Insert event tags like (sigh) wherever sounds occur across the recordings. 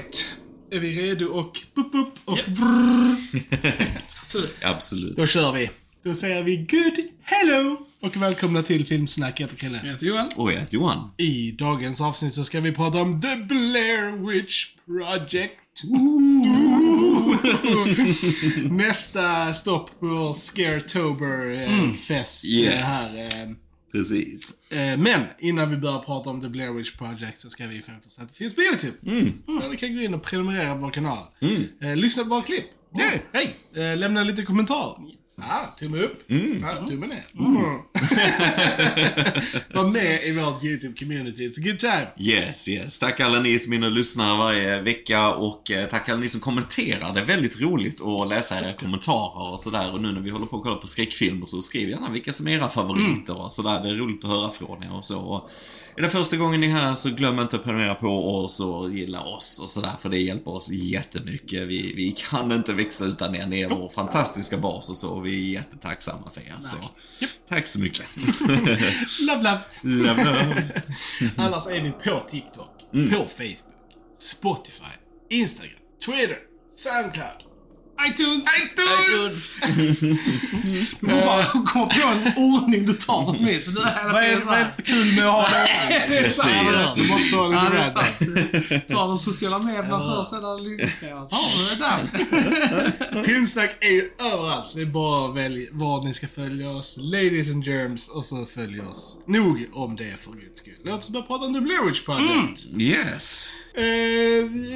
Alright. Är vi redo och bup, bup och vrrr. (laughs) Absolut. Absolut. Då kör vi. Då säger vi good hello och välkomna till Filmsnack. Jag heter Chrille. Jag heter Johan. Och jag heter Johan. I dagens avsnitt så ska vi prata om The Blair Witch Project. (laughs) Nästa stopp på Scaretober-fest. Yes. här. Precis. Eh, Men innan vi börjar prata om The Blair Witch Project så ska vi självklart säga att det finns på YouTube. Mm. Där ni kan gå in och prenumerera på vår kanal. Eh, lyssna på våra klipp. Yeah. Hej! Eh, lämna lite kommentarer. Ah, tumme upp. Mm. Ah, tumme ner. (laughs) Var med i vårt YouTube-community. It's a good time. Yes, yes. Tack alla ni som är inne och lyssnar varje vecka och eh, tack alla ni som kommenterar. Det är väldigt roligt att läsa era kommentarer och sådär. Och nu när vi håller på att kolla på skräckfilmer så skriv gärna vilka som är era favoriter och sådär. Det är roligt att höra från er och så. Är det första gången ni är här så glöm inte att prenumerera på oss och gilla oss och sådär. För det hjälper oss jättemycket. Vi, vi kan inte växa utan er. Ni är vår fantastiska bas och så. Och vi är jättetacksamma för er. Så. Tack så mycket. (laughs) Love, love. Love, love. (laughs) Annars är vi på TikTok, på Facebook, Spotify, Instagram, Twitter, Soundcloud. iTunes! iTunes! Du får bara komma på en ordning du tar dem i. Så det här Vad är det vad är det för kul med att ha det? (laughs) Precis, Du måste ha lite det random. sant. Ta de sociala medierna först, du ska har du det där. (laughs) Filmsnack är ju överallt. Det är bara att välja var ni ska följa oss. Ladies and germs och så följ oss. Nog om det för guds skull. Låt oss börja prata om The Blair Witch Project. Yes. Eh,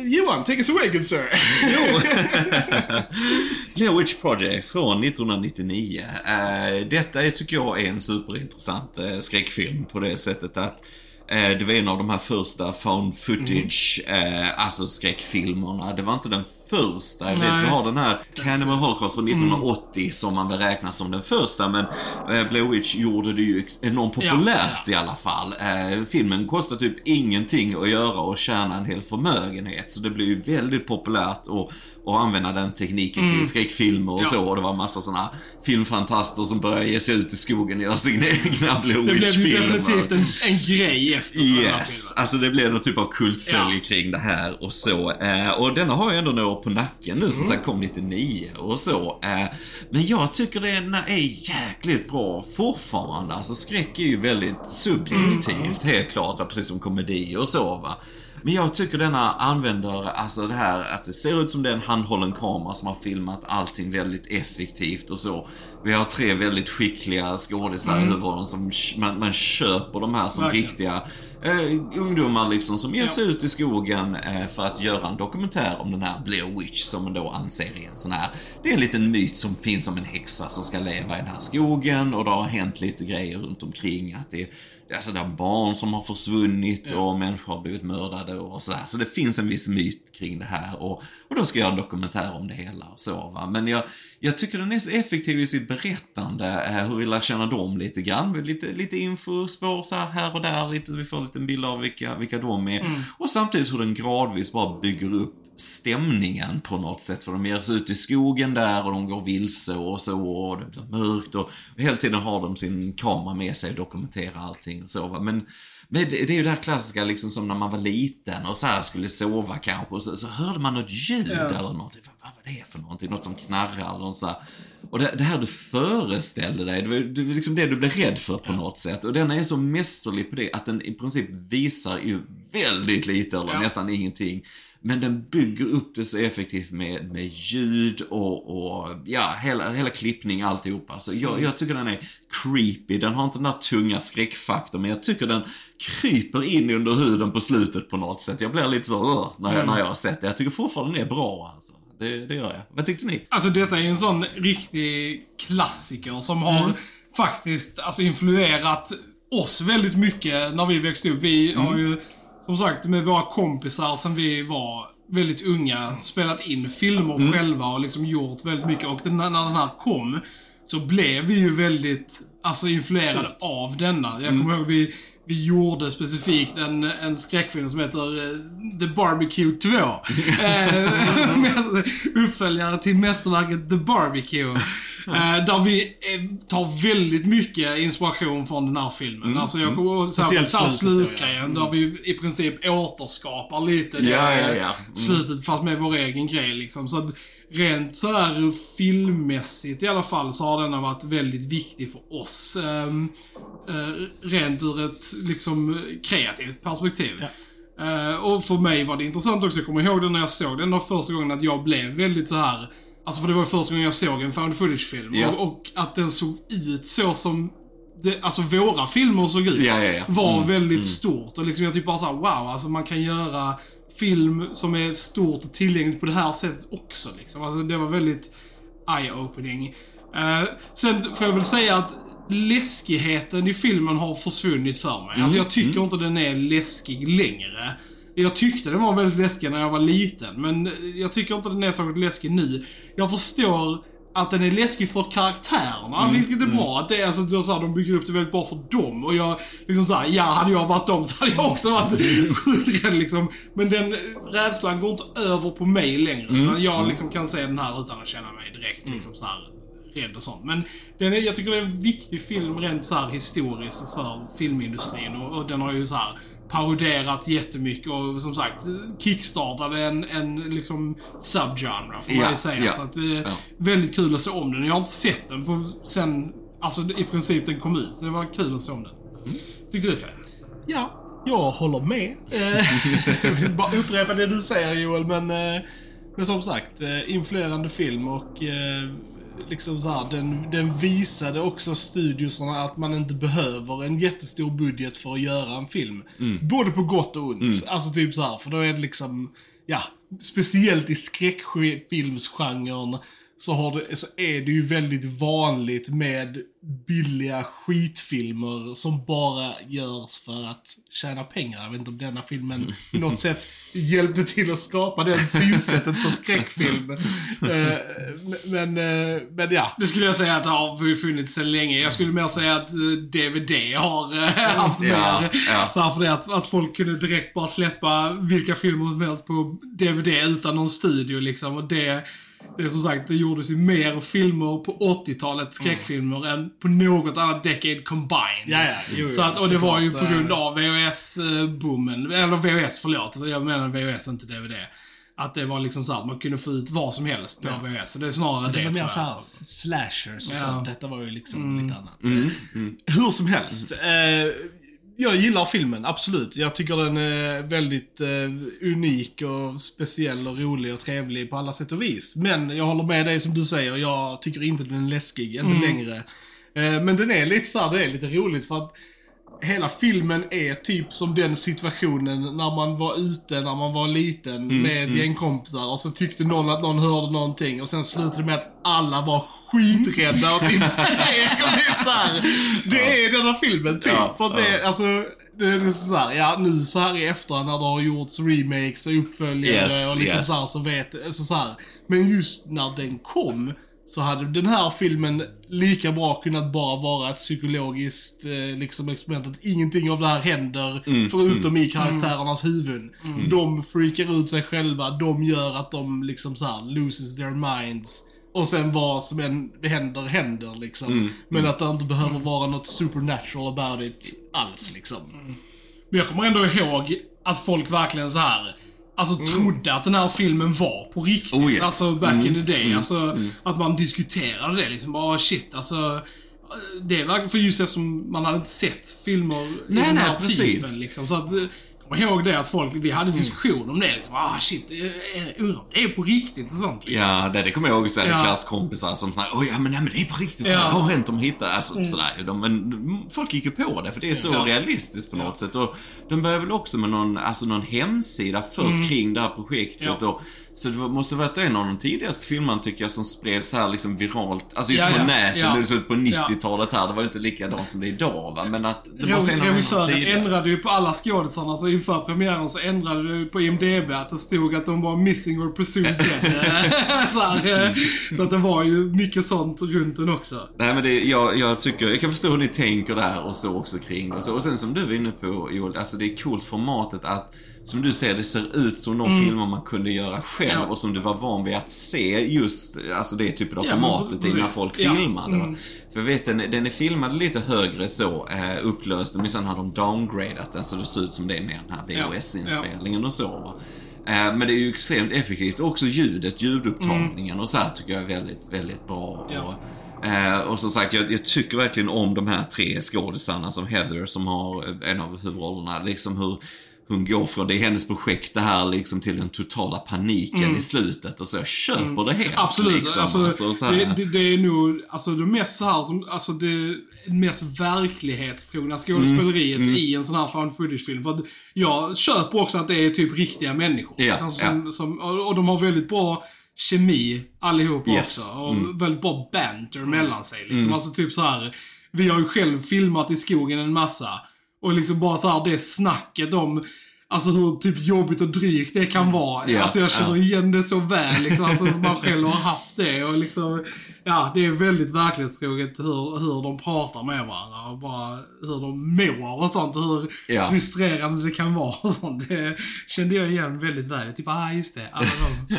Johan, take us away good sir. Jo. (laughs) (laughs) Blair Witch Project från 1999. Eh, detta är, tycker jag är en superintressant eh, skräckfilm på det sättet att eh, det var en av de här första found footage, eh, alltså skräckfilmerna. Det var inte den första. Jag vet, vi har den här Cannibal Holocaust från 1980 som man beräknar som den första. Men eh, Blair Witch gjorde det ju enormt populärt i alla fall. Eh, filmen kostar typ ingenting att göra och tjäna en hel förmögenhet. Så det blev ju väldigt populärt att, att använda den tekniken till skräckfilmer och Ja. så. Och det var massa sådana filmfantaster som började ge sig ut i skogen och göra sina (laughs) egna Blair Det blev ju Witch-filmer. definitivt en, en grej efter den här Yes, filmen. alltså det blev någon typ av kultfölje Ja. kring det här och så. Eh, och denna har ju ändå några på nacken nu, Mm. som sagt kom 99 och så. Eh, men jag tycker den är jäkligt bra fortfarande. Alltså skräck är ju väldigt subjektivt, Mm. helt klart, va? precis som komedi och så va. Men jag tycker denna använder, alltså det här att det ser ut som det är en handhållen kamera som har filmat allting väldigt effektivt och så. Vi har tre väldigt skickliga skådisar i huvudrollen som man, man köper de här som Verkligen. riktiga eh, ungdomar liksom som ger Ja. sig ut i skogen eh, för att göra en dokumentär om den här Blair Witch som man då anser är en sån här, det är en liten myt som finns om en häxa som ska leva i den här skogen och det har hänt lite grejer runt omkring att det Alltså det barn som har försvunnit och människor har blivit mördade och sådär. Så det finns en viss myt kring det här och, och då ska jag göra en dokumentär om det hela och så va. Men jag, jag tycker den är så effektiv i sitt berättande, eh, hur vi lär känna dem lite grann. Med Lite, lite infospår så här, här och där, lite, vi får en liten bild av vilka, vilka de är. Och samtidigt hur den gradvis bara bygger upp stämningen på något sätt. För de ger sig ut i skogen där och de går vilse och så och det blir mörkt och, och hela tiden har de sin kamera med sig och dokumenterar allting och så. Men, men det, är ju det här klassiska liksom som när man var liten och så här skulle sova kanske och så, så hörde man något ljud Ja. eller någonting. Vad var det för någonting? Något som knarrar eller något så här. Och det, det här du föreställde dig, det var, det var liksom det du blev rädd för på något sätt. Och den är så mästerlig på det att den i princip visar ju väldigt lite eller Ja. nästan ingenting. Men den bygger upp det så effektivt med, med ljud och, och ja, hela, hela klippning, alltihop. Alltså, jag, jag tycker den är creepy. Den har inte den där tunga skräckfaktorn, men jag tycker den kryper in under huden på slutet på något sätt. Jag blir lite så när jag, när jag har sett det. Jag tycker fortfarande den är bra alltså. Det, det gör jag. Vad tyckte ni? Alltså detta är ju en sån riktig klassiker som har faktiskt alltså, influerat oss väldigt mycket när vi växte upp. Vi har ju, som sagt, med våra kompisar sen vi var väldigt unga, spelat in filmer själva och liksom gjort väldigt mycket. Och den, när den här kom, så blev vi ju väldigt, alltså influerade Absolut. av denna. Jag kommer ihåg vi vi gjorde specifikt en, en skräckfilm som heter eh, The Barbecue 2. (laughs) Eh, (laughs) uppföljare till mästerverket The Barbecue. Eh, där vi eh, tar väldigt mycket inspiration från den här filmen. Alltså jag kommer Speciellt särskilt slutet, slutgrejen, där vi i princip återskapar lite det Ja, ja, ja. Mm. slutet fast med vår egen grej liksom. Så att rent så här filmmässigt i alla fall så har denna varit väldigt viktig för oss. eh, rent ur ett liksom kreativt perspektiv. Eh, och för mig var det intressant också, jag kommer ihåg det när jag såg den. Första gången att jag blev väldigt så här. Alltså för det var ju första gången jag såg en found footage-film. Ja. Och, och att den såg ut så som det, alltså våra filmer såg ut. Ja, ja. Var Mm, väldigt stort. Och liksom jag typ bara såhär, wow, alltså man kan göra film som är stort och tillgängligt på det här sättet också. Liksom. Alltså det var väldigt eye-opening. Eh, sen får jag väl säga att läskigheten i filmen har försvunnit för mig. Alltså jag tycker inte den är läskig längre. Jag tyckte den var väldigt läskig när jag var liten, men jag tycker inte den är särskilt läskig nu. Jag förstår att den är läskig för karaktärerna, vilket är bra. Att det är alltså, så här, de bygger upp det väldigt bra för dem. Och jag, liksom såhär, ja hade jag varit dem så hade jag också varit (laughs) sjukt rädd liksom. Men den rädslan går inte över på mig längre. Utan jag liksom kan se den här utan att känna mig direkt liksom så här rädd och sånt. Men den är, jag tycker det är en viktig film rent så här historiskt och för filmindustrin. Och, och den har ju så här paroderats jättemycket och som sagt kickstartade en, en liksom subgenre får man ju säga. ja, Så att, ja. Väldigt kul att se om den. Jag har inte sett den på, sen, alltså i princip den kom ut. Så det var kul att se om den. Tyckte du Kalle? Ja, jag håller med. Eh, (laughs) jag vill bara upprepa det du säger Joel, men, eh, men som sagt, eh, influerande film och liksom så här, den, den visade också studiosarna att man inte behöver en jättestor budget för att göra en film. Både på gott och ont. Alltså typ så här, för då är det liksom, ja, speciellt i skräckfilmsgenren så, har det, så är det ju väldigt vanligt med billiga skitfilmer som bara görs för att tjäna pengar. Jag vet inte om denna filmen på något sätt hjälpte till att skapa det synsättet på skräckfilm. (laughs) Eh, men, eh, men ja. Det skulle jag säga att det har funnits sedan länge. Jag skulle mer säga att eh, DVD har eh, haft Ja, mer. ja. Så här för det att, att folk kunde direkt bara släppa vilka filmer som helst på DVD utan någon studio liksom. Och det, det är som sagt, det gjordes ju mer filmer på 80-talet, skräckfilmer, än på något annat decade combined. Ja, ja, jo, så att, och det var ju på grund av VHS-boomen. Eller VHS, förlåt. Jag menar VHS, inte DVD. Att det var liksom så att man kunde få ut vad som helst på VHS. Så det är snarare det, Det var mer såhär alltså. slashers och Ja. sånt. Detta var ju liksom lite annat. Eh, Hur som helst. Eh, jag gillar filmen, absolut. Jag tycker den är väldigt eh, unik och speciell och rolig och trevlig på alla sätt och vis. Men jag håller med dig som du säger, jag tycker inte den är läskig, inte längre. Eh, men den är lite såhär, det är lite roligt för att Hela filmen är typ som den situationen när man var ute när man var liten med ett gäng kompisar och så tyckte någon att någon hörde någonting och sen slutade det med att alla var skiträdda och typ (laughs) skrek och typ såhär. Det är denna filmen typ. Ja, för det, alltså, det är så här, ja nu så här i efterhand när det har gjorts remakes och uppföljare Yes, och liksom yes. så här, så vet, alltså så här. Men just när den kom så hade den här filmen lika bra kunnat bara vara ett psykologiskt eh, liksom experiment. Att ingenting av det här händer Mm, förutom i karaktärernas huvuden. De freakar ut sig själva, de gör att de liksom så här loses their minds. Och sen vad som än händer, händer liksom. Mm, Men att det inte behöver vara något supernatural about it alls liksom. Men jag kommer ändå ihåg att folk verkligen så här Alltså trodde att den här filmen var på riktigt. Oh, yes. Alltså back in the day. Alltså att man diskuterade det liksom. Bara shit alltså. Det är verkligen för just det som man hade inte sett filmer i Nej, den nej, här precis. liksom. Så att, eh, kom ihåg det att folk, vi hade diskussion om det liksom. Ah shit, undrar om det är på riktigt och sånt. Liksom. Ja, det, det kommer jag ihåg så Ja. klasskompisar som såhär, oj ja men, nej, men det är på riktigt, Ja. det har hänt, de hittar, alltså sådär. De, men folk gick ju på det för det är så Ja. realistiskt på något sätt. Och de började väl också med någon, alltså någon hemsida först kring det här projektet. Och, så det måste varit en av de tidigaste filmerna tycker jag som spreds här liksom viralt, alltså just Ja, på ja. nätet, Ja. nu så på 90-talet här, det var ju inte likadant som det är idag va, men att det Re- måste en av Regissören ändrade ju på alla skådisarna, så inför premiären så ändrade det på IMDB att det stod att de var missing or presumed (laughs) (laughs) så, här, eh, så att det var ju mycket sånt runt den också. Nej men det, jag, jag tycker, jag kan förstå hur ni tänker där och så också kring och så. Och sen som du var inne på Joel, alltså det är coolt formatet att som du säger, det ser ut som de filmer man kunde göra själv Mm. Ja. och som du var van vid att se just, alltså det typen av Ja, formatet i när folk Ja. filmade. Mm. För jag vet, den, den är filmad lite högre så, eh, upplöst, men sen har de downgradat den så det ser ut som det är mer den här Ja. VHS-inspelningen och så. Va? Eh, men det är ju extremt effektivt. Också ljudet, ljudupptagningen och så här tycker jag är väldigt, väldigt bra. Ja. Och, eh, och som sagt, jag, jag tycker verkligen om de här tre skådisarna som Heather som har en av huvudrollerna. Liksom hur hon går från, det är hennes projekt det här liksom till den totala paniken i slutet och så. Jag köper det helt. Mm. Absolut. Liksom. Alltså, Alltså, det, det, det är nog alltså, det mest så här som, alltså det mest verklighetstrogna skådespeleriet Mm. i en sån här found footage-film. För att jag köper också att det är typ riktiga människor. Ja, Liksom, som, som, och de har väldigt bra kemi allihop Yes. också. Och Mm. väldigt bra banter mellan sig. Liksom. Alltså typ så här. Vi har ju själv filmat i skogen en massa. Och liksom bara så här det snacket om Alltså hur typ jobbigt och drygt det kan vara. Ja, alltså jag känner ja. igen det så väl liksom. Alltså att man själv har haft det och liksom. Ja, det är väldigt verklighetstroget hur, hur de pratar med varandra och bara hur de mår och sånt. Hur Ja. frustrerande det kan vara och sånt. Det kände jag igen väldigt väl. Typ, ah just det. Alla de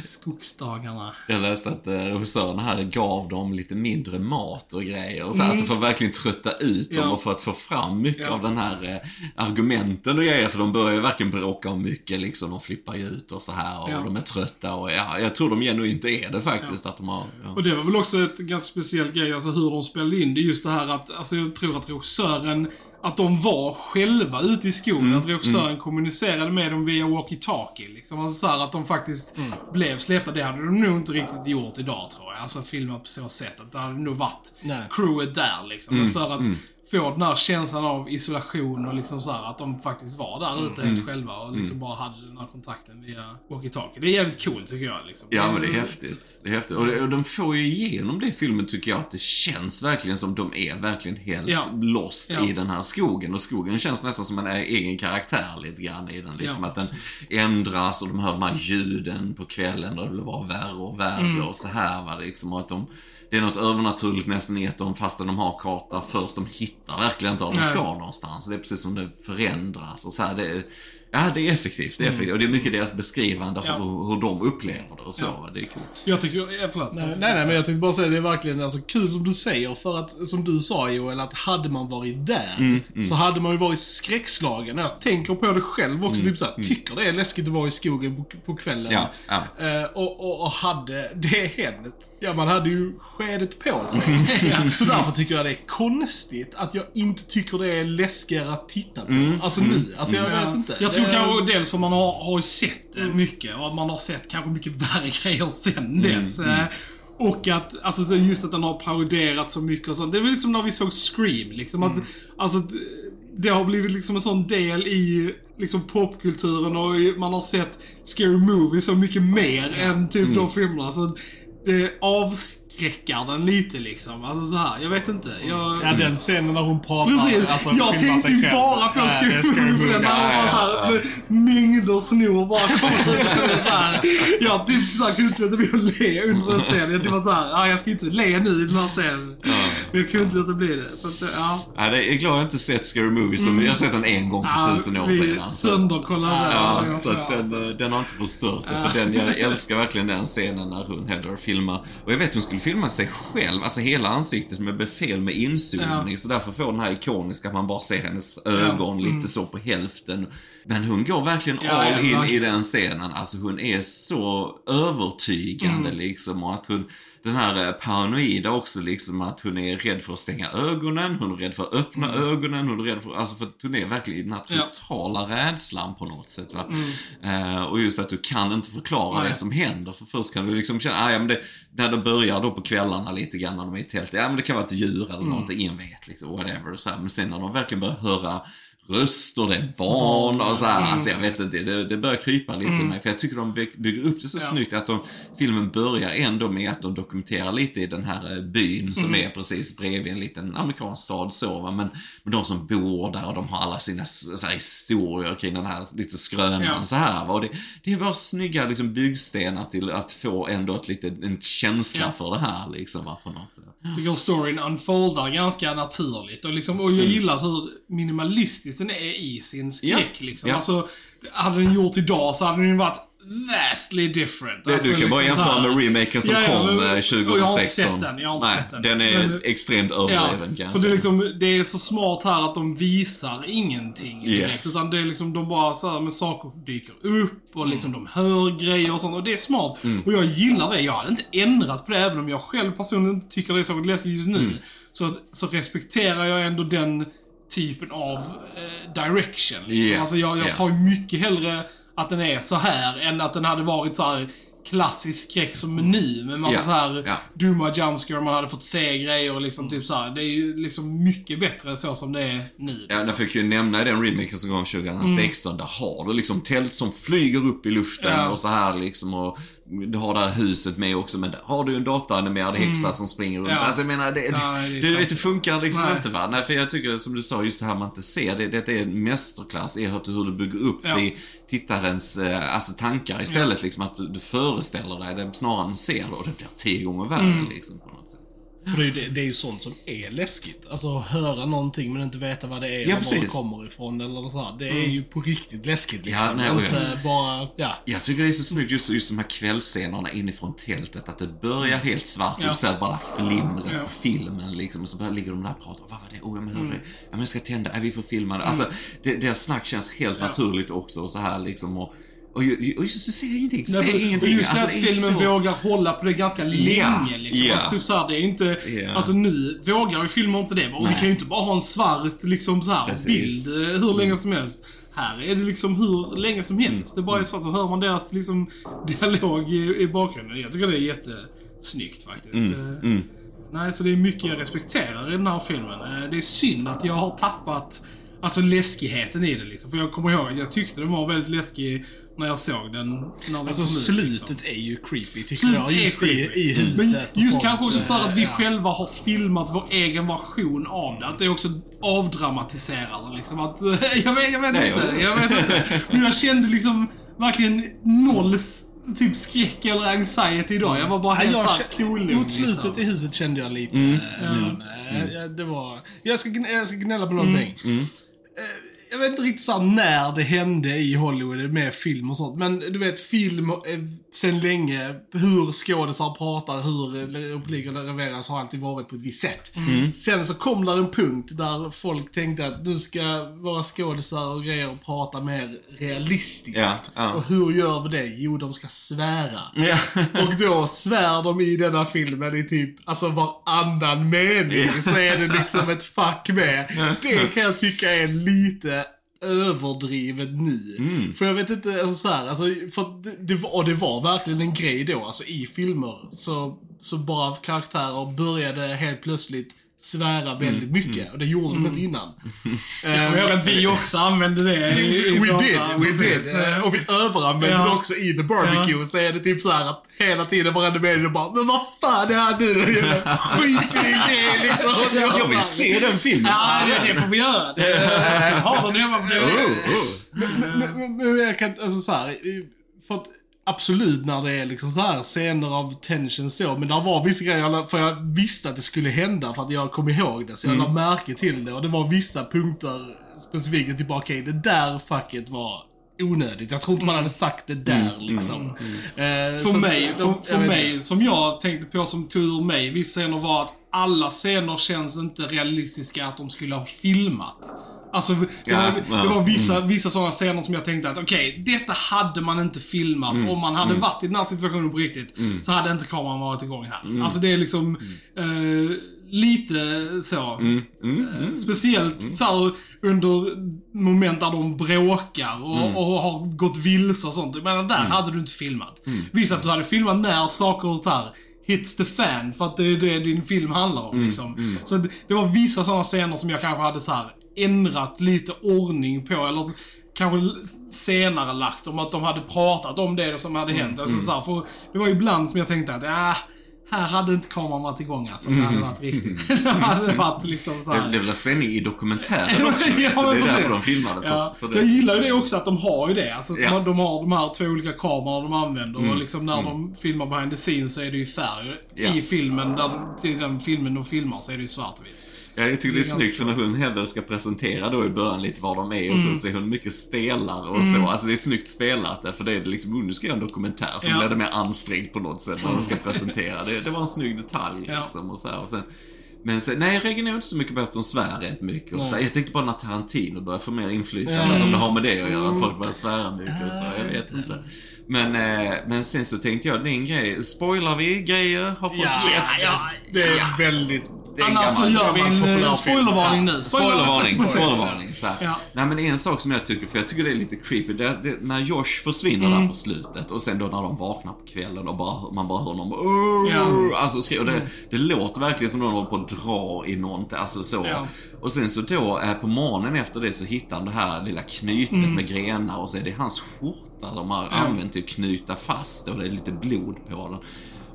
(laughs) skogsdagarna. Jag läste att eh, regissörerna här gav dem lite mindre mat och grejer. Och så, Alltså för att verkligen trötta ut dem Mm. Och för att få fram mycket av den här eh, argumenten och grejer. För de börjar ju verkligen bråka om mycket liksom. De flippar ju ut och så här och Ja. de är trötta och ja, jag tror de genuint är det faktiskt. Att de har, ja. Och det var väl också ett ganska speciellt grej, alltså hur de spelade in det. Just det här att, alltså jag tror att regissören, att de var själva ute i skogen. Mm, Att regissören kommunicerade med dem via walkie-talkie. Liksom. Alltså så här att de faktiskt Mm. blev släppta. Det hade de nog inte riktigt gjort idag tror jag. Alltså filmat på så sätt. Att det hade nog varit Nej. crewet där liksom. Mm, för att få den här känslan av isolation och liksom så här att de faktiskt var där ute Mm. helt själva och liksom bara hade den här kontakten via walkie-talkie. Det är jävligt coolt tycker jag. Liksom. Ja, men det är häftigt. Det är häftigt. Och, det, och de får ju igenom det i filmen tycker jag att det känns verkligen som de är verkligen helt Ja. lost Ja. i den här skogen. Och skogen känns nästan som en egen karaktär lite grann i den. Liksom Ja, att den ändras och de hör de här ljuden på kvällen och det blir bara värre och värre Mm. och så här va. Liksom, och att de, det är något övernaturligt nästan i att de, fastän de har karta först, de hittar verkligen inte vad de ska någonstans. Det är precis som det förändras och så här. Det Ja, det är effektivt. Det är effektivt. Och det är mycket deras beskrivande av Mm. Ja. hur, hur de upplever det och så. Ja. Det är coolt. Jag tycker, ja, förlåt. Nej, nej, nej, men jag tänkte bara säga det är verkligen alltså, kul som du säger. För att, som du sa Joel, att hade man varit där Mm, så hade man ju varit skräckslagen. Jag tänker på det själv också, typ såhär, tycker det är läskigt att vara i skogen på, på kvällen. Mm, Ja, ja. Eh, och, och, och hade det hänt, ja man hade ju skedet på sig. Mm. (laughs) Så därför tycker jag det är konstigt att jag inte tycker det är läskigare att titta på. Mm, Alltså nu, alltså jag vet inte. Jag tror Det- kanske dels för man har, har ju sett det mycket och att man har sett kanske mycket (laughs) värre grejer sen dess. Eh, Och att, alltså så just att den har paroderat så mycket och sånt. Det är väl lite som när vi såg Scream liksom. Att, alltså, det- har blivit liksom en sån del i liksom popkulturen och man har sett Scary Movie så mycket mer än typ de filmerna. Så det avskräckar den lite liksom. Alltså så här, jag vet inte. Jag, Ja, den scenen när hon pratar. Precis. Alltså, jag tänkte ju bara på Ja, Movie. där Ja, var ja, mängder snor bara kommer ut. Jag typ såhär kunde inte låta bli att le under den scenen. Jag typ var såhär, ja jag ska inte le nu i den här scenen. Men jag kunde inte låta bli det. Så att, ja. Ja, det är, glad att jag inte sett Scary Movie så Jag har sett den en gång för Ja, tusen år vi sedan. Så, sönderkollade ja, den. så att den, eh, den har inte förstört det. För den, jag älskar verkligen den scenen när hon Heather filmar. Och jag vet hon skulle filma sig själv, alltså hela ansiktet med befäl med inzoomning. Ja. Så därför får den här ikoniska att man bara ser hennes ögon lite så på hälften. Men hon går verkligen Ja, all ja, in i verkligen. den scenen. Alltså hon är så övertygande Mm. liksom. Och att hon, den här eh, paranoida också liksom att hon är rädd för att stänga ögonen, hon är rädd för att öppna ögonen, hon är rädd för, alltså för att hon är verkligen i den här Mm. Ja. totala rädslan på något sätt. Va? Eh, och just att du kan inte förklara Nej. det som händer. För först kan du liksom känna, ah, ja, men det, när det börjar då på kvällarna lite grann när de är i tält, ja men det kan vara ett djur eller någonting, ingen vet liksom, whatever. Så här. Men sen när de verkligen börjar höra röster, det är barn och så här, alltså jag vet inte, det, det börjar krypa lite i mig. För jag tycker de by- bygger upp det så Ja. snyggt att de, filmen börjar ändå med att de dokumenterar lite i den här eh, byn som är precis bredvid en liten amerikansk stad så va. Men, men de som bor där och de har alla sina så här, historier kring den här lite skrönan Ja. så här va. Och det, det är bara snygga liksom, byggstenar till att få ändå ett lite, en känsla Ja. för det här liksom va, på något sätt. Jag tycker storyn unfoldar ganska naturligt. Och, liksom, och jag gillar hur minimalistisk den är i sin skräck Ja, liksom. ja. Alltså, hade den gjort idag så hade den ju varit vastly different. Alltså, du kan bara liksom jämföra med remaken som Ja, ja, kom men- eh, och 2016. Jag har inte sett den, jag har inte Nej, sett den. den är Men- extremt Ja, överdriven jag för det är, liksom, det är så smart här att de visar ingenting direkt. Yes. Utan det är liksom, de bara så här med saker dyker upp och liksom de hör grejer och sånt. Och det är smart. Mm. Och jag gillar det. Jag hade inte ändrat på det, även om jag själv personligen inte tycker det är särskilt läskigt just nu. Mm. Så, så respekterar jag ändå den typen av eh, direction. Liksom. Yeah. Alltså jag, jag tar ju mycket hellre att den är så här än att den hade varit så här klassisk skräck som nu med massa Ja, så här ja. dumma jumpscare man hade fått se grejer och liksom typ så här. Det är ju liksom mycket bättre så som det är nu. Ja, jag fick ju nämna i den remaken som kom 2016, där har du liksom tält som flyger upp i luften Ja. och så här liksom och du har det här huset med också, men där har du en dataanimerad häxa som springer runt. Ja. Alltså jag menar, det, Ja, det det, är det, funkar liksom Nej. inte va? Nej, för jag tycker som du sa, just det här man inte ser, det, det är en mästerklass i hur, hur du bygger upp Ja. i tittarens eh, alltså, tankar istället. Liksom att du, du föreställer dig det snarare än ser det och det blir tio gånger värre Mm. liksom på något sätt. Det, är ju det, det är ju sånt som är läskigt. Alltså att höra någonting men inte veta vad det är Ja, eller var det kommer ifrån eller så här. Det är ju på riktigt läskigt liksom. Ja, nej, och jag- inte bara, ja. Jag tycker det är så snyggt just, just de här kvällsscenerna inifrån tältet. Att det börjar helt svart och Ja. du ser bara flimret Ja. på filmen liksom. Och så bara ligger de där och pratar. Vad var det? Oh, ja, men, mm. ja, men jag ska tända. Ja, vi får filma det. Alltså, det, deras snack känns helt naturligt också. Och så här liksom. Och, och, ju- och just du ser ingenting. Du Nej, ingenting. Och just Alltså, att filmen så- vågar hålla på det ganska länge liksom. ja. Alltså, typ så här, det är inte... Ja. Alltså nu vågar ju filmer inte det. Och vi kan ju inte bara ha en svart liksom så här Precis. bild eh, hur länge som helst. Här är det liksom hur länge som helst. Det bara är svart så hör man deras liksom (laughs) dialog i, i bakgrunden. Jag tycker det är jättesnyggt faktiskt. Eh, Mm. Nej, så det är mycket jag respekterar i den här filmen. Eh, Det är synd att jag har tappat Alltså läskigheten i det liksom. För jag kommer ihåg att jag tyckte den var väldigt läskig när jag såg den. När den Alltså ut, slutet liksom. är ju creepy tycker Slutet jag. är Just i, creepy. i huset Men just kanske också för att vi eh, ja. själva har filmat vår egen version av det. Att det också avdramatiserar det liksom. Att, (laughs) jag vet, jag vet Nej, inte, jag vet inte. Men jag kände liksom verkligen noll typ skräck eller anxiety idag. Jag var bara helt jag såhär cool Mot slutet i huset kände jag lite... Mm. ja, det var... Jag ska, jag ska gnälla på någonting. Mm. Jag vet inte riktigt så här när det hände i Hollywood med film och sånt. Men du vet, film eh, sen länge, hur skådisar pratar, hur eh, repliker levereras har alltid varit på ett visst sätt. Mm. Sen så kom där en punkt där folk tänkte att nu ska våra skådisar och grejer prata mer realistiskt. Ja, ja. Och hur gör vi det? Jo, de ska svära. Ja. (laughs) Och då svär de i denna filmen i typ, alltså varannan mening så är det liksom ett fack med. Det kan jag tycka är lite överdrivet nu. För jag vet inte, alltså så här, alltså, för det, det, var, och det var verkligen en grej då, alltså i filmer så, så bara karaktärer började helt plötsligt svära väldigt mycket. Och det gjorde de inte innan. (laughs) Jag kommer ihåg att vi också använde det i, i (laughs) We våra- did, we precis. did. Eh, Och vi överanvände Ja. det också i The Barbecue. Så är det typ så här att hela tiden varenda mening bara Men vad fan är det här nu? (laughs) Skit i det liksom. Jag vill se den filmen. Ja, det, det får vi göra. Det, har den hemma på DVD. Men, men, men jag kan alltså så här, för att absolut när det är liksom så här scener av tension så, men där var vissa grejer, för jag visste att det skulle hända för att jag kom ihåg det, så jag la märke till det och det var vissa punkter specifikt, typ okej, det där facket var onödigt. Jag tror inte man hade sagt det där liksom. Eh, För mig, att- för, för mig som jag tänkte på som tog ur mig vissa scener var att alla scener känns inte realistiska att de skulle ha filmat. Alltså, det, var, ja, det var vissa, vissa sådana scener som jag tänkte att okej, detta hade man inte filmat. Om man hade varit i den här situationen på riktigt, så hade inte kameran varit igång här. Alltså det är liksom eh, lite så. Eh, Speciellt så här, under moment där de bråkar och, och har gått vilse och sånt. Men där hade du inte filmat. Visst att du hade filmat när saker och här hits the fan, för att det är det din film handlar om. Liksom. Så det, det var vissa sådana scener som jag kanske hade så här ändrat lite ordning på, eller kanske senare lagt om att de hade pratat om det som hade hänt. Alltså, så här, för det var ibland som jag tänkte att, ja, här hade inte kameran varit igång alltså. Det hade varit riktigt. (laughs) det hade varit liksom så Det, här. det blir spänning i dokumentären (laughs) också. Ja, det är precis. därför de filmade. För, Ja, för jag det. gillar ju det också att de har ju det. Alltså, Ja. de, de har de här två olika kamerorna de använder Mm. och liksom när de filmar behind the scenes så är det ju färg. Ja. I filmen, där, i den filmen de filmar så är det ju svart och vitt. Ja, jag tycker det är är snyggt för när hon Heather ska presentera då i början lite var de är och Mm. så, så är hon mycket stelare och så. Alltså det är snyggt spelat för det är liksom, nu ska jag göra en dokumentär, så Ja. blir det mer ansträngt på något sätt när de ska (laughs) presentera. Det, det var en snygg detalj Ja. liksom och så här, och sen, men sen, nej, jag reagerar inte så mycket på att de svär rätt mycket. Och så här, jag tänkte bara när Tarantino börjar få mer inflytande, Mm. som det har med det att göra, att folk börjar svära mycket och så, jag vet inte. Men, eh, men sen så tänkte jag, det är en grej, spoilar vi grejer? Har folk Ja, sett? ja, det är väldigt... Det är en Annars så gör vi en eh, spoilervarning nu. Spoilervarning, spoilervarning. Ja. Nej men en sak som jag tycker, för jag tycker det är lite creepy, det, det, när Josh försvinner Mm. där på slutet och sen då när de vaknar på kvällen och bara, man bara hör någon bara! Ja. Alltså skri- och det, det låter verkligen som någon håller på att dra i någonting, alltså så. Ja. Och sen så då eh, på morgonen efter det så hittar han det här lilla knytet med grenar och så är det hans skjorta de har använt till att knyta fast och det är lite blod på den.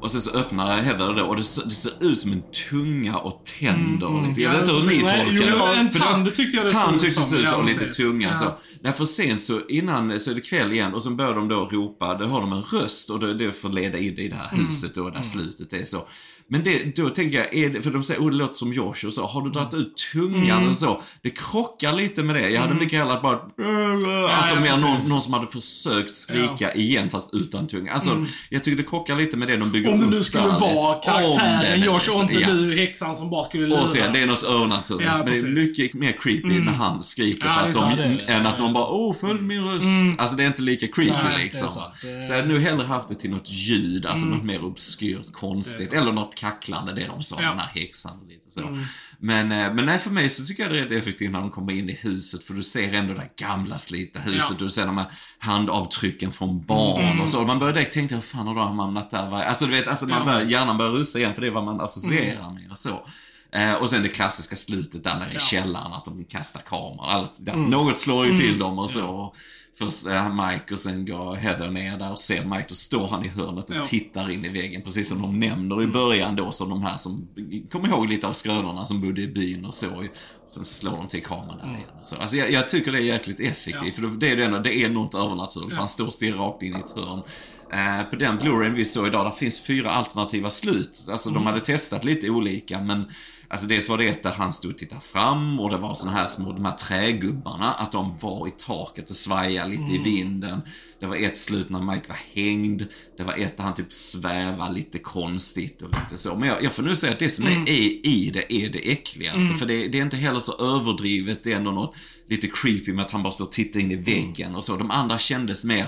Och sen så öppnar Heather det och det ser, det ser ut som en tunga och tänder. lite. Jag vet inte hur ni tolkar jo, det. en För tand tyckte jag det såg Tand tycktes ut som lite tunga. Ja. Så. Därför sen så innan så är det kväll igen och så börjar de då ropa, då hör de en röst och det, det får leda in i det här Mm. huset då, där slutet är så. Men det, då tänker jag, är det, för de säger, oh det låter som Josh och så, har du dragit ut tungan Mm. och så? Det krockar lite med det. Jag hade mycket hellre bara, alltså ja, mer någon, någon som hade försökt skrika igen fast utan tunga. Alltså, jag tycker det krockar lite med det de bygger Mm. Om det upp nu skulle där. vara karaktären Josh och inte ja. du häxan som bara skulle lura. Återigen, det är något övernaturligt. Ja, men det är mycket mer creepy när han skriker Ja, för att de, det än att någon bara åh, följ min röst. Alltså det är inte lika creepy Nej, liksom. Så jag hade nog hellre haft det till något ljud, alltså något mer obskyrt, konstigt. Eller något kacklande, det de sa, Ja. den här häxan och lite så. Men, eh, men nej, för mig så tycker jag det är rätt effektivt när de kommer in i huset, för du ser ändå det där gamla slitna huset, Ja. du ser de här handavtrycken från barn och så. Och man börjar direkt tänka, hur fan har de hamnat där? Alltså du vet, alltså man Ja. börjar, hjärnan börjar rusa igen, för det är vad man associerar med och så. Eh, och sen det klassiska slutet där nere i Ja. källaren, att de kastar kameran. Allt, ja, Något slår ju till dem och så. Först är Mike och sen går Heather ner där och ser Mike. Då står han i hörnet och Ja. tittar in i väggen. Precis som de nämner i början då, som de här som kommer ihåg lite av skrönorna som bodde i byn och så. Sen slår de till kameran där igen. Så, alltså jag, jag tycker det är jäkligt effektivt. Ja. För det är, det, enda, det är något övernaturligt. För han står och stirrar rakt in i ett hörn. Eh, på den Blu-rayn vi såg idag, där finns fyra alternativa slut. Alltså de hade testat lite olika, men Alltså dels var det ett där han stod och tittade fram och det var såna här små, de här trägubbarna, att de var i taket och svajade lite i vinden. Det var ett slut när Mike var hängd. Det var ett där han typ svävade lite konstigt och lite så. Men jag, jag får nu säga att det som är i, det är det äckligaste. För det, det är inte heller så överdrivet. Det är ändå något lite creepy med att han bara står och tittar in i väggen och så. De andra kändes mer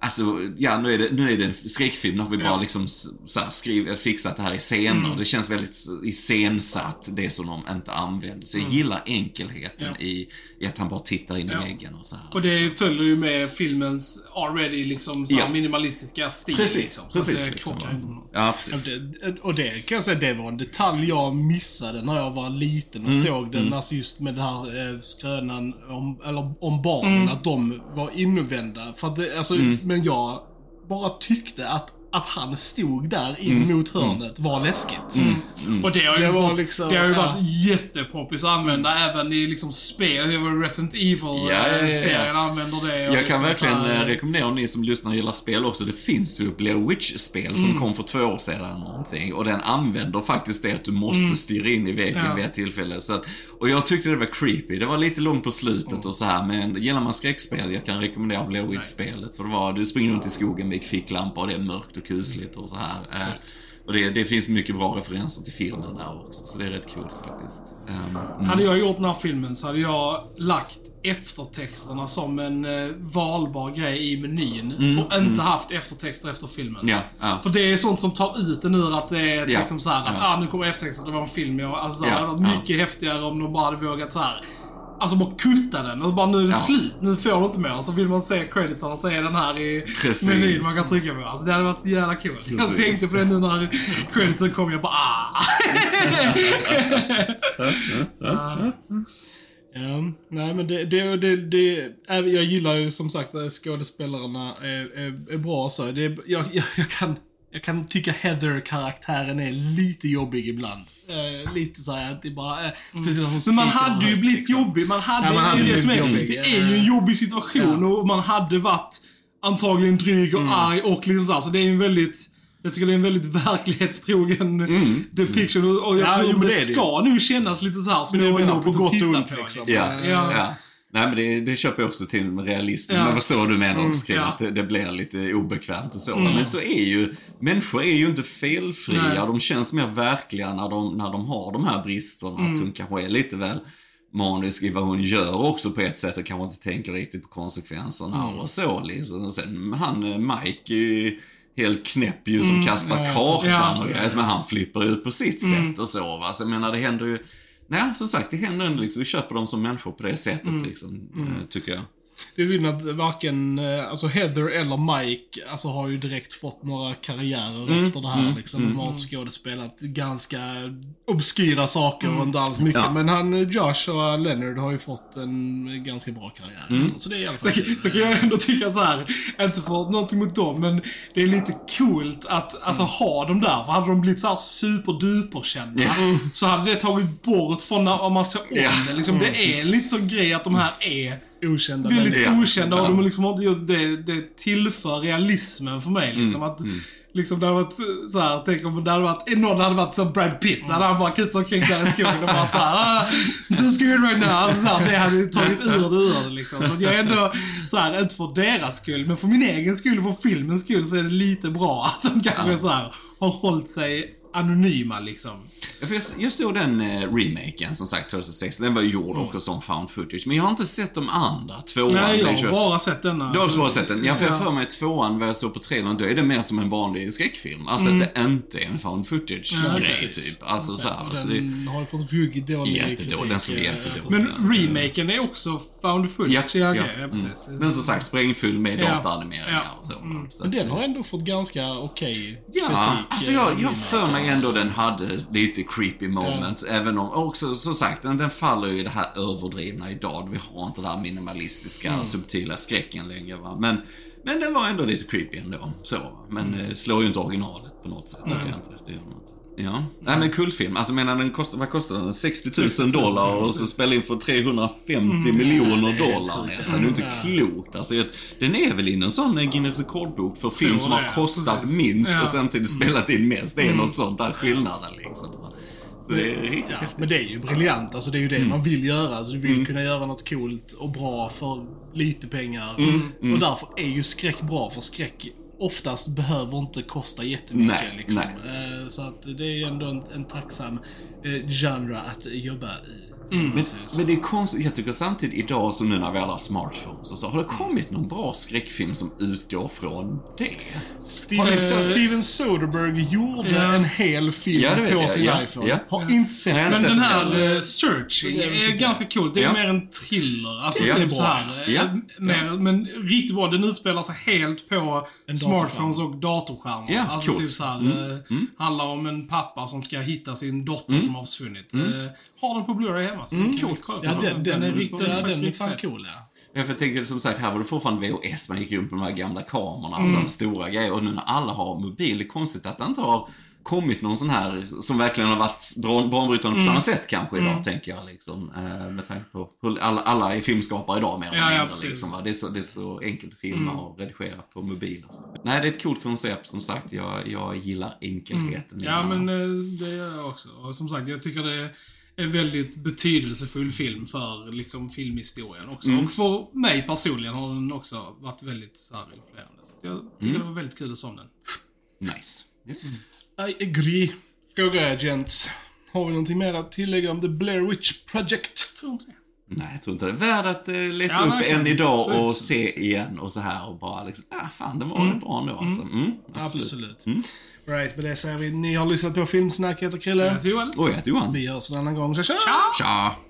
Alltså, ja nu är det, nu är det en skräckfilm, nu har vi bara Ja. liksom så här, skriv, fixat det här i scener. Det känns väldigt iscensatt, det som de inte använder. Så jag gillar enkelheten Ja. i, i att han bara tittar in Ja. i väggen och så här. Och det följer ju med filmens already liksom så Ja. minimalistiska stil. Precis, liksom. Precis, det liksom. Ja, Ja, precis. det, och det kan jag säga, det var en detalj jag missade när jag var liten Mm, och såg den. Alltså just med den här eh, skrönan om, eller om barnen, att de var invända. För att det, alltså, Mm. Men jag bara tyckte att, att han stod där in Mm. mot hörnet var läskigt. Och det har ju, Det var varit, liksom- det har ju ja. varit jättepoppis att använda även i liksom spel. Resident Ja, ja, ja, ja. Evil-serien använder det. Jag kan liksom verkligen så här- eh, rekommendera om ni som lyssnar och gillar spel också. Det finns ju Blair Witch-spel som Mm. kom för två år sedan någonting. Och den använder faktiskt det att du måste stirra in i väggen Mm. Ja. vid ett tillfälle. Så att, och jag tyckte det var creepy. Det var lite långt på slutet Mm. och så här. Men gillar man skräckspel, jag kan rekommendera Blair Witch-spelet. För det var, du springer runt i skogen med ficklampa och det är mörkt och kusligt och så här. Eh, och det, det finns mycket bra referenser till filmen där också. Så det är rätt coolt faktiskt. Um, mm. Hade jag gjort den här filmen så hade jag lagt eftertexterna som en eh, valbar grej i menyn. och inte haft eftertexter efter filmen. Mm, Ja, ja. För det är sånt som tar ut den ur att det är Ja, liksom så här, att ah, nu kommer eftertexter, det var en film. Jag, alltså, Ja, det hade varit mycket häftigare om de bara hade vågat så här. Alltså bara kutta den och bara nu är det Ja. slut. Nu får du inte mer. Så vill man se creditsarna så är den här i Precis. menyn man kan trycka på. Alltså det hade varit så jävla coolt. Jag Precis. tänkte på det nu när creditsen kom. Jag bara ah. (laughs) Ja, nej men det, det, det, det är, jag gillar ju som sagt att skådespelarna är, är, är bra så. Det, är- jag, jag, jag, kan, jag kan tycka Heather-karaktären är lite jobbig ibland. Eh, lite såhär att det bara hon Mm. Men man hade ju blivit liksom. jobbig. Man hade, Ja, man hade det, är det, som är, jobbig. det är ju en jobbig situation och man hade varit antagligen dryg Mm. och arg och liksom så, här, så det är ju en väldigt Jag tycker det är en väldigt (laughs) verklighetstrogen depiction och, och jag Ja, tror jo, det, det ju. ska nog kännas lite så här Men det är väl småjobbigt på att titta på. liksom. Ja, Ja. Nej men det, det köper jag också till med realism. Ja. Men vad står du menar också kring ja. att det, det blir lite obekvämt och så. Men så är ju, människor är ju inte felfria. Nej. De känns mer verkliga när de, när de har de här bristerna. Att hon kanske är lite väl manisk i vad hon gör också på ett sätt och kanske inte tänker riktigt på konsekvenserna och så liksom. Och sen han eh, Mike är ju helt knäpp ju som kastar ja, kartan och grejer. Men han flippar ut på sitt sätt och så va. Så jag menar det händer ju Nej, som sagt, det händer ändå liksom. Vi köper dem som människor på det sättet liksom, eh, tycker jag. Det är synd att varken eh, alltså Heather eller Mike alltså, har ju direkt fått några karriärer efter det här. Liksom. De har skådespelat ganska obskyra saker och inte alls mycket. Ja. Men han, Josh och Leonard har ju fått en ganska bra karriär efter. Så det är i alla fall Så, så kan jag ändå tycka så här, inte för någonting mot dem, men det är lite coolt att alltså, ha dem där. För hade de blivit så här superduperkända Ja. så hade det tagit bort från när, man ser om Ja. det. Liksom, Det är lite sån grej att de här är okända väldigt människor. Ja. okända och de har liksom inte gjort det, det tillför realismen för mig. Liksom, att, Liksom det hade varit så här, tänk om det hade varit, någon hade varit som Brad Pitt, så hade han bara kutat omkring där i skogen och bara såhär, ah, so scared right now. Alltså, så här, det hade ju tagit ur det ur det liksom. Så att jag är ändå så här, inte för deras skull, men för min egen skull för filmens skull så är det lite bra att de kanske Ja. så här, har hållit sig anonyma liksom. Ja, för jag, jag såg den eh, remaken som sagt 2006. Den var ju gjord också som found footage. Men jag har inte sett de andra. Tvåan. Nej, jag den har kör- bara sett denna. Du har bara sett den? Ja, för jag Ja. för mig tvåan, vad jag såg på trailern, då är det mer som en vanlig skräckfilm. Alltså att det inte är en found footage-grej, precis. typ. Alltså så här, så det Den har ju fått ruggigt dålig Jättedålig, den ska bli eh, jättedålig. Men alltså. remaken är också found footage. Ja, ja, ja. ja, Mm. precis. Men som sagt, sprängfull med Ja. dataanimeringar Ja. och så. så Men den eh, har ändå fått ganska okej Ja, kritik. alltså eh, jag, jag remaken. för mig ändå den hade lite creepy moments. Även om, också som sagt, den, den faller ju i det här överdrivna idag. Vi har inte den här minimalistiska, Mm. subtila skräcken längre va. Men, men den var ändå lite creepy ändå. Så, men Mm. eh, slår ju inte originalet på något sätt, tycker jag inte. Det gör inte. Ja, nej men kul film. Alltså menar den kostar, vad kostar den? 60 000 60 000, dollar och så spelar in för 350 Ja, miljoner är dollar nästan. Det är ju inte Ja. klokt. Alltså, den är väl i en sån eh, Guinness rekordbok för film som har kostat precis. minst Ja. och samtidigt spelat in mest. Det är något sånt där skillnaden liksom. Så det är riktigt Ja, men det är ju briljant. Alltså det är ju det Mm. man vill göra. Alltså du vill kunna göra något coolt och bra för lite pengar. Mm, Och därför är ju skräck bra, för skräck oftast behöver inte kosta jättemycket. Nej, liksom. nej. Eh, Så att det är ändå en, en tacksam eh, genre att jobba i. Men, säger så. men det är konstigt, jag tycker samtidigt idag som nu när vi alla har smartphones och så, har det kommit någon bra skräckfilm som utgår från det? Steven, Steven Soderbergh gjorde Ja. en hel film Ja, vet på jag. sin Ja, iPhone. ja. Har inte sett den. Men den här eh, Searching är ganska coolt. Det är Ja. mer en thriller. Alltså Ja. typ bra. så här. eh, Ja. Mer, Men riktigt bra. Den utspelar sig helt på En smartphones och datorskärmar. Ja, alltså coolt. typ så här, Mm. eh, Handlar om en pappa som ska hitta sin dotter som har försvunnit. Har den på Blu-ray hemma. Så Mm, den kan coolt. vi kolla Ja, på. den, den, är är riktigt, ja, den är den är riktigt fan cool, ja. Ja, för jag tänker som sagt, här var det fortfarande VHS, man gick runt med de här gamla kamerorna, alltså stora grejer. Och nu när alla har mobil, det är konstigt att det inte har kommit någon sån här som verkligen har varit banbrytande på samma sätt kanske idag, tänker jag. Liksom. Eh, med tanke på hur alla, alla är filmskapare idag mer eller Ja, ja, mindre. precis. liksom, det, är så, det är så enkelt att filma och redigera på mobil. Och så. Nej, det är ett coolt koncept, som sagt. Jag, jag gillar enkelheten. i Ja, det. men eh, det gör jag också. Och som sagt, jag tycker det är en väldigt betydelsefull film för liksom filmhistorien också. Mm. Och för mig personligen har den också varit väldigt så här influerande. Så jag tycker Mm. det var väldigt kul att se om den. Nice. I agree. Fråga agents. Har vi någonting mer att tillägga om The Blair Witch Project? Tror inte det. Nej, jag tror inte det. Värd att eh, leta Ja, upp än idag och Precis. se igen och så här och bara liksom, ah fan, den var det bra ändå alltså. Mm, absolut. Absolut. Mm. Right, med det säger vi ni har lyssnat på Filmsnack. Jag heter Krille. Jag heter Joel. Och jag heter Johan. Vi hörs en annan gång. Så tja! Ciao! Tja!